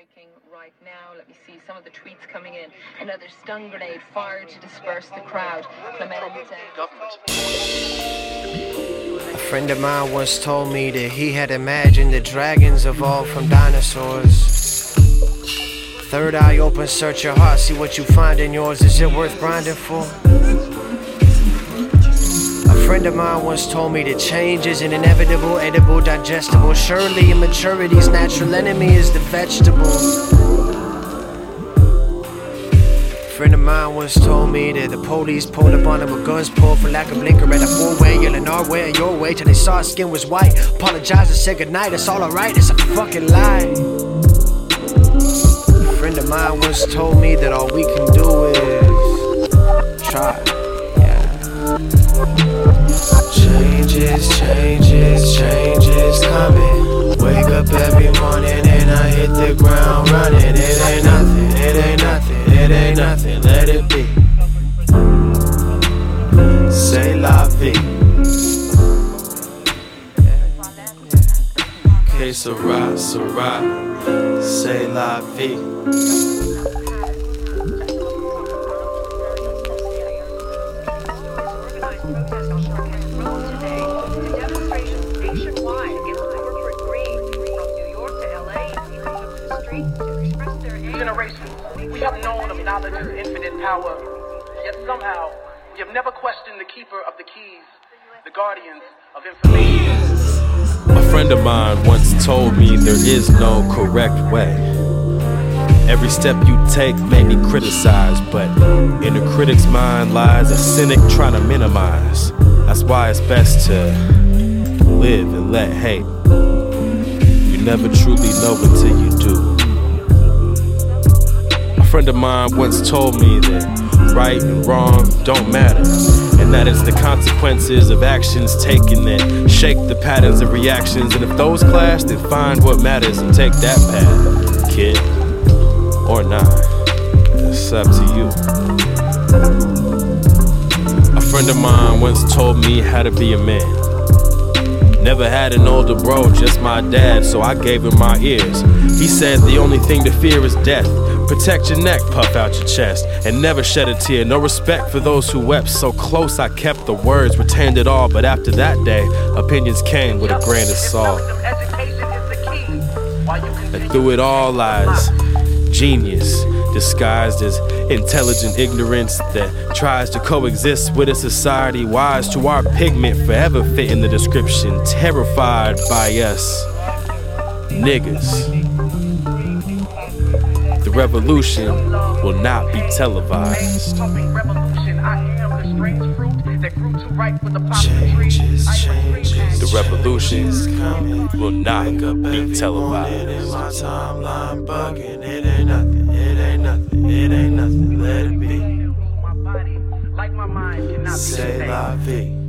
breaking right now. Let me see some of the tweets coming in. Another stun grenade fired to disperse the crowd. Clemente. A friend of mine once told me that he had imagined the dragons evolved from dinosaurs. Third eye open, search your heart, see what you find in yours. Is it worth grinding for? Friend of mine once told me that change is an inevitable, edible, digestible. Surely immaturity's natural enemy is the vegetable. Friend of mine once told me that the police pulled up on him with guns pulled for lack of blinker at a four-way, yelling our way and your way till they saw his skin was white. Apologized and said goodnight, it's all alright, it's a fucking lie. Friend of mine once told me that all we can do is try. Changes, changes, changes coming. Wake up every morning and I hit the ground running. It ain't nothing, it ain't nothing, it ain't nothing, let it be. Say la vie. Que sera, sera. Say la vie. We have known of knowledge's infinite power, yet somehow we have never questioned the keeper of the keys, the guardians of information. A friend of mine once told me there is no correct way. Every step you take may be criticized, but in a critic's mind lies a cynic trying to minimize. That's why it's best to live and let hate. You never truly know until you do friend of mine once told me that right and wrong don't matter, and that it's the consequences of actions taken that shake the patterns of reactions. And if those clash, then find what matters and take that path, kid, or not. It's up to you. A friend of mine once told me how to be a man. Never had an older bro, just my dad, so I gave him my ears. He said the only thing to fear is death. Protect your neck, puff out your chest, and never shed a tear. No respect for those who wept. So close I kept the words, retained it all. But after that day, opinions came with a grain of salt. And through it all lies genius, disguised as intelligent ignorance that tries to coexist with a society wise to our pigment, forever fit in the description, terrified by us. Niggas. The revolution will not be televised. Changes, changes. The revolution will not be televised. My timeline bugging. It ain't nothing. It ain't nothing. It ain't nothing. Let it be. Say la vie.